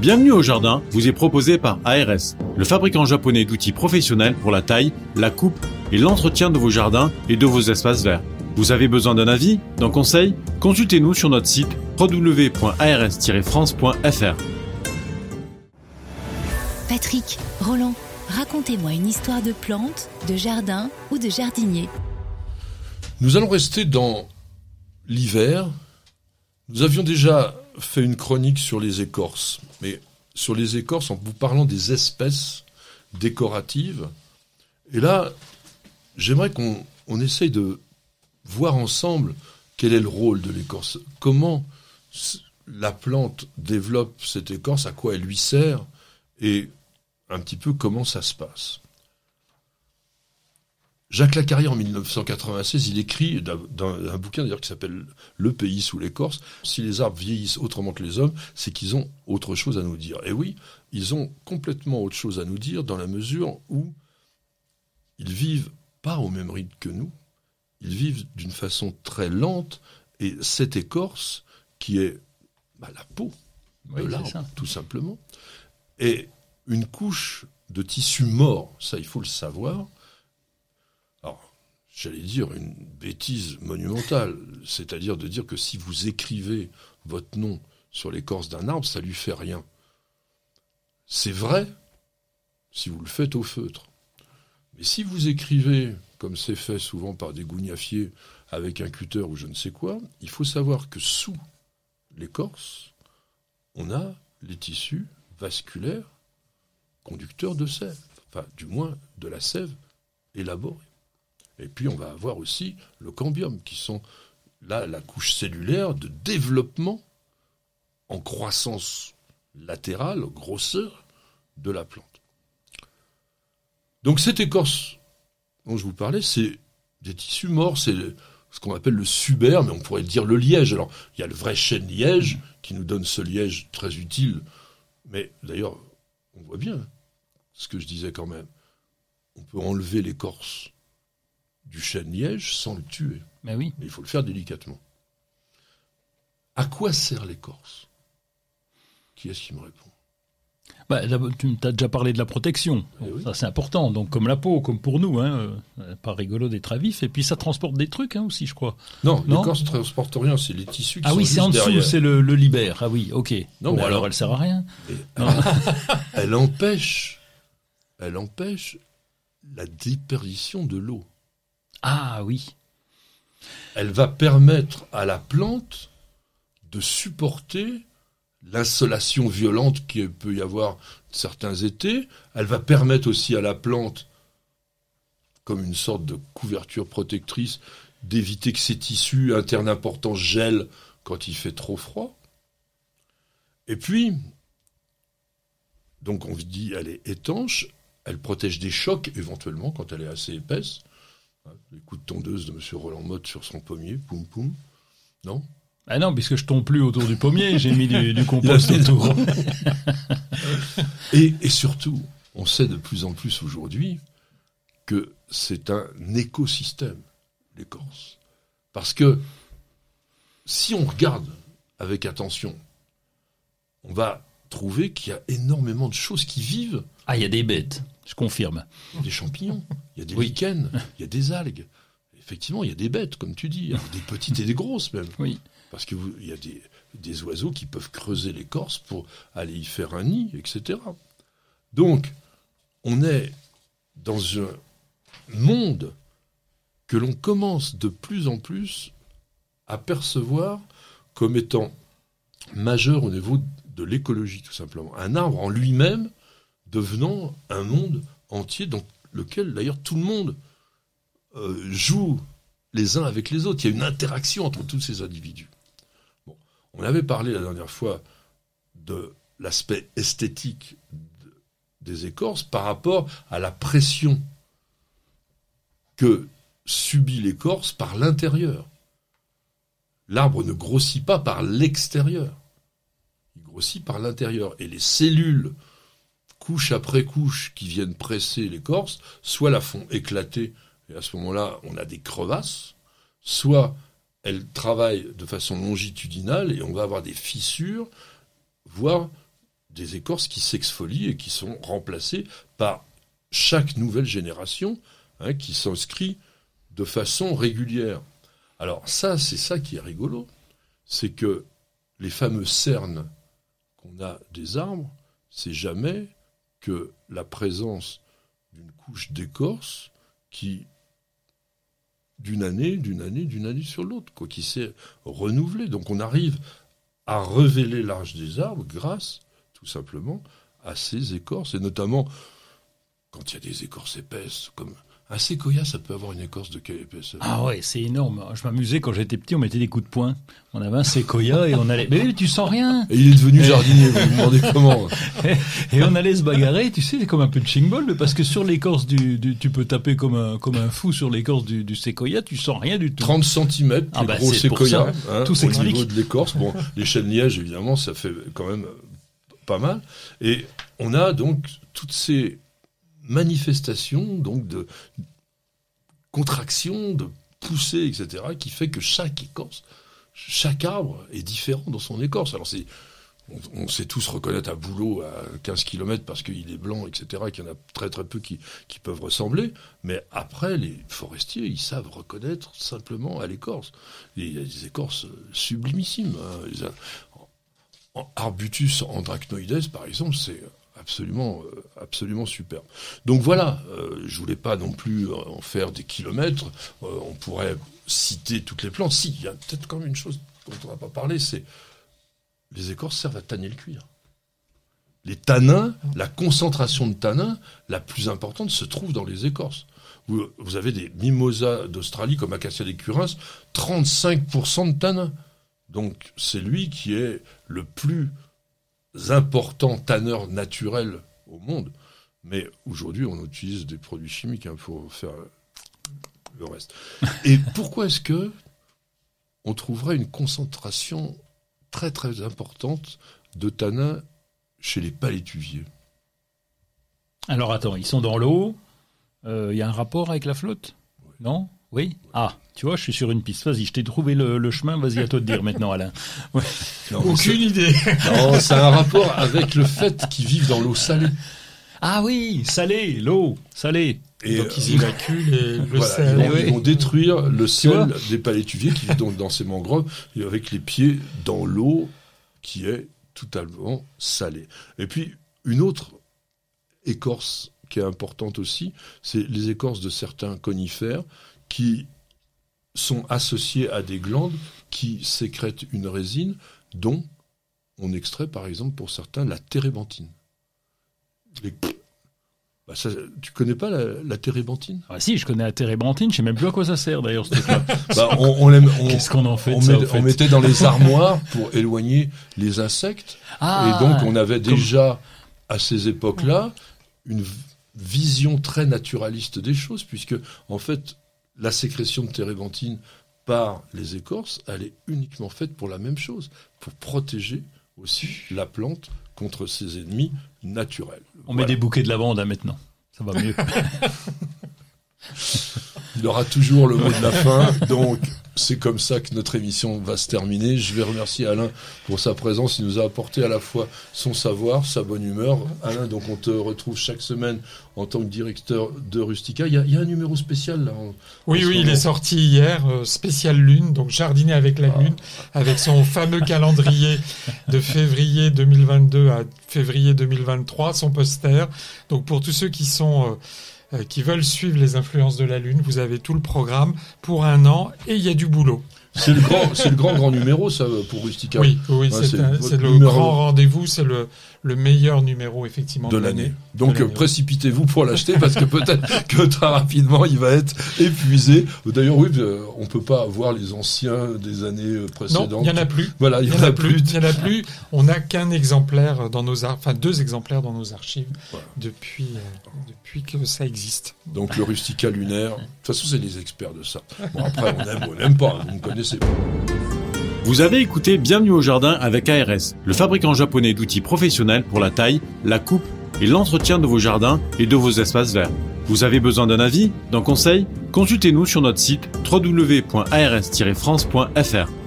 Bienvenue au jardin vous est proposé par ARS, le fabricant japonais d'outils professionnels pour la taille, la coupe et l'entretien de vos jardins et de vos espaces verts. Vous avez besoin d'un avis, d'un conseil? Consultez-nous sur notre site www.ars-france.fr. Patrick, Roland, racontez-moi une histoire de plante, de jardin ou de jardinier. Nous allons rester dans l'hiver. Nous avions déjà fait une chronique sur les écorces, mais sur les écorces en vous parlant des espèces décoratives. Et là, j'aimerais qu'on on essaye de voir ensemble quel est le rôle de l'écorce, comment la plante développe cette écorce, à quoi elle lui sert, et un petit peu comment ça se passe. Jacques Lacarrière, en 1996, il écrit dans un bouquin d'ailleurs qui s'appelle Le pays sous l'écorce. Si les arbres vieillissent autrement que les hommes, c'est qu'ils ont autre chose à nous dire. Et oui, ils ont complètement autre chose à nous dire dans la mesure où ils vivent pas au même rythme que nous. Ils vivent d'une façon très lente. Et cette écorce, qui est bah, la peau de l'arbre, tout simplement, est une couche de tissu mort. Ça, il faut le savoir j'allais dire, une bêtise monumentale. C'est-à-dire de dire que si vous écrivez votre nom sur l'écorce d'un arbre, ça lui fait rien. C'est vrai si vous le faites au feutre. Mais si vous écrivez, comme c'est fait souvent par des gougnafiers avec un cutter ou je ne sais quoi, il faut savoir que sous l'écorce, on a les tissus vasculaires conducteurs de sève, enfin du moins de la sève élaborée. Et puis on va avoir aussi le cambium, qui sont là la couche cellulaire de développement en croissance latérale, grosseur de la plante. Donc cette écorce dont je vous parlais, c'est des tissus morts, c'est ce qu'on appelle le suber, mais on pourrait dire le liège. Alors, il y a le vrai chêne liège qui nous donne ce liège très utile. Mais d'ailleurs, on voit bien ce que je disais quand même. On peut enlever l'écorce du chêne-liège sans le tuer. Mais oui. Mais il faut le faire délicatement. À quoi sert l'écorce? Qui est-ce qui me répond? Bah, tu as déjà parlé de la protection. Eh ça, c'est important. Donc, comme la peau, comme pour nous, hein, euh, pas rigolo d'être à vif. Et puis, ça transporte des trucs hein, aussi, je crois. Non, l'écorce ne transporte rien. C'est les tissus qui ah sont oui, c'est en dessous, c'est le, libère. Ah oui, ok. Non, mais alors, elle sert à rien. elle empêche, elle empêche la déperdition de l'eau. Ah oui. Elle va permettre à la plante de supporter l'insolation violente qu'il peut y avoir certains étés. Elle va permettre aussi à la plante, comme une sorte de couverture protectrice, d'éviter que ses tissus internes importants gèlent quand il fait trop froid. Et puis, donc on dit, elle est étanche, elle protège des chocs éventuellement quand elle est assez épaisse. Les coups de tondeuse de M. Roland Motte sur son pommier, poum poum. Non? Ah non, puisque je tombe plus autour du pommier, j'ai mis du, compost autour. et, et surtout, on sait de plus en plus aujourd'hui que c'est un écosystème, l'écorce. Parce que si on regarde avec attention, on va trouver qu'il y a énormément de choses qui vivent. Ah, il y a des bêtes. Je confirme. Des champignons, il y a des lichens, il y a des algues. Effectivement, il y a des bêtes, comme tu dis, des petites et des grosses même. Oui. Parce qu'il y a des, oiseaux qui peuvent creuser l'écorce pour aller y faire un nid, etc. Donc, on est dans un monde que l'on commence de plus en plus à percevoir comme étant majeur au niveau de l'écologie, tout simplement. Un arbre en lui-même devenant un monde entier dans lequel d'ailleurs tout le monde euh, joue les uns avec les autres. Il y a une interaction entre tous ces individus. On avait parlé la dernière fois de l'aspect esthétique des écorces par rapport à la pression que subit l'écorce par l'intérieur. L'arbre ne grossit pas par l'extérieur, il grossit par l'intérieur. Et les cellules couche après couche qui viennent presser l'écorce, soit la font éclater, et à ce moment-là, on a des crevasses, soit elles travaillent de façon longitudinale et on va avoir des fissures, voire des écorces qui s'exfolient et qui sont remplacées par chaque nouvelle génération hein, qui s'inscrit de façon régulière. Alors ça, c'est ça qui est rigolo, c'est que les fameux cernes qu'on a des arbres, c'est jamais que la présence d'une couche d'écorce qui, d'une année, d'une année, d'une année sur l'autre, quoi, qui s'est renouvelée. Donc on arrive à révéler l'âge des arbres grâce, tout simplement, à ces écorces, et notamment quand il y a des écorces épaisses, comme un séquoia, ça peut avoir une écorce de quelle épaisseur Ah ouais, c'est énorme. Je m'amusais quand j'étais petit, on mettait des coups de poing. On avait un séquoia et on allait. Mais tu sens rien. Et il est devenu jardinier. vous vous demandez comment Et on allait se bagarrer. Tu sais, comme un peu de ball, parce que sur l'écorce du, tu peux taper comme un comme un fou sur l'écorce du, du séquoia, tu sens rien du tout. 30 cm, ah bah, gros séquoia, hein, tout au niveau de l'écorce. Bon, les chênes lièges, évidemment, ça fait quand même pas mal. Et on a donc toutes ces manifestation donc de contraction, de poussée, etc., qui fait que chaque écorce, chaque arbre est différent dans son écorce. Alors c'est on, sait tous reconnaître un boulot à 15 km parce qu'il est blanc, etc., qu'il y en a très très peu qui, qui, peuvent ressembler. Mais après, les forestiers, ils savent reconnaître simplement à l'écorce. Il y a des écorces sublimissimes. Hein. Arbutus andrachnoides, par exemple, c'est absolument, euh, absolument superbe. Donc voilà, euh, je voulais pas non plus en faire des kilomètres. Euh, on pourrait citer toutes les plantes. Si, il y a peut-être quand même une chose dont on n'a pas parlé, c'est les écorces servent à tanner le cuir. Les tanins, la concentration de tanins la plus importante se trouve dans les écorces. Vous, vous avez des mimosas d'Australie comme Acacia des Curins, 35% de tanins. Donc c'est lui qui est le plus importants tanneurs naturels au monde. Mais aujourd'hui, on utilise des produits chimiques hein, pour faire le reste. Et pourquoi est-ce que on trouverait une concentration très très importante de tanins chez les palétuviers? Alors attends, ils sont dans l'eau. Euh, il y a un rapport avec la flotte? Non? Oui Ah, tu vois, je suis sur une piste. Vas-y, je t'ai trouvé le, chemin. Vas-y, à toi de dire maintenant, Alain. Aucune idée. non, ça a un rapport avec le fait qu'ils vivent dans l'eau salée. Ah oui, salée, l'eau, salée. Et donc ils évacuent le sel. Ils vont, détruire le sel des palétuviers qui vivent donc dans ces mangroves et avec les pieds dans l'eau qui est totalement salée. Et puis une autre écorce qui est importante aussi, c'est les écorces de certains conifères qui sont associés à des glandes qui sécrètent une résine dont on extrait par exemple pour certains la térébenthine. Bah ça, tu connais pas la, la térébenthine? Ah Si, je connais la térébenthine. Je sais même plus à quoi ça sert d'ailleurs. bah, on, on, Qu'est-ce qu'on en fait, on, on, mettait dans les armoires pour éloigner les insectes. Ah, et donc on avait déjà à ces époques-là une vision très naturaliste des choses, puisque en fait la sécrétion de térébenthine par les écorces, elle est uniquement faite pour la même chose, pour protéger aussi la plante contre ses ennemis naturels. On met des bouquets de lavande hein, maintenant, ça va mieux. Il aura toujours le mot de la fin, donc c'est comme ça que notre émission va se terminer. Je vais remercier Alain pour sa présence. Il nous a apporté à la fois son savoir, sa bonne humeur. Alain, donc on te retrouve chaque semaine en tant que directeur de Rustica. Il y a, un numéro spécial là. oui, oui, il est sorti hier, euh, spécial lune, donc jardiner avec la ah. lune, avec son fameux calendrier de février 2022 à février 2023, son poster. Donc pour tous ceux qui sont euh, euh, qui veulent suivre les influences de la Lune, vous avez tout le programme pour un an et il y a du boulot. C'est le grand, c'est le grand grand numéro ça pour Rustica. Oui, oui, c'est, le grand rendez-vous, c'est le le meilleur numéro effectivement de, l'année. Donc précipitez-vous pour l'acheter parce que peut-être que très rapidement il va être épuisé. D'ailleurs oui, on peut pas avoir les anciens des années précédentes. Non, il y en a plus. Voilà, il y, en a plus. Il y en a plus. On n'a qu'un exemplaire dans nos enfin deux exemplaires dans nos archives depuis euh, depuis que ça existe. Donc le rustica lunaire. De toute façon, c'est les experts de ça. Bon après on aime ou on n'aime pas. Vous me connaissez. Vous avez écouté Bienvenue au jardin avec ARS, le fabricant japonais d'outils professionnels pour la taille, la coupe et l'entretien de vos jardins et de vos espaces verts. Vous avez besoin d'un avis, d'un conseil? Consultez-nous sur notre site www.ars-france.fr.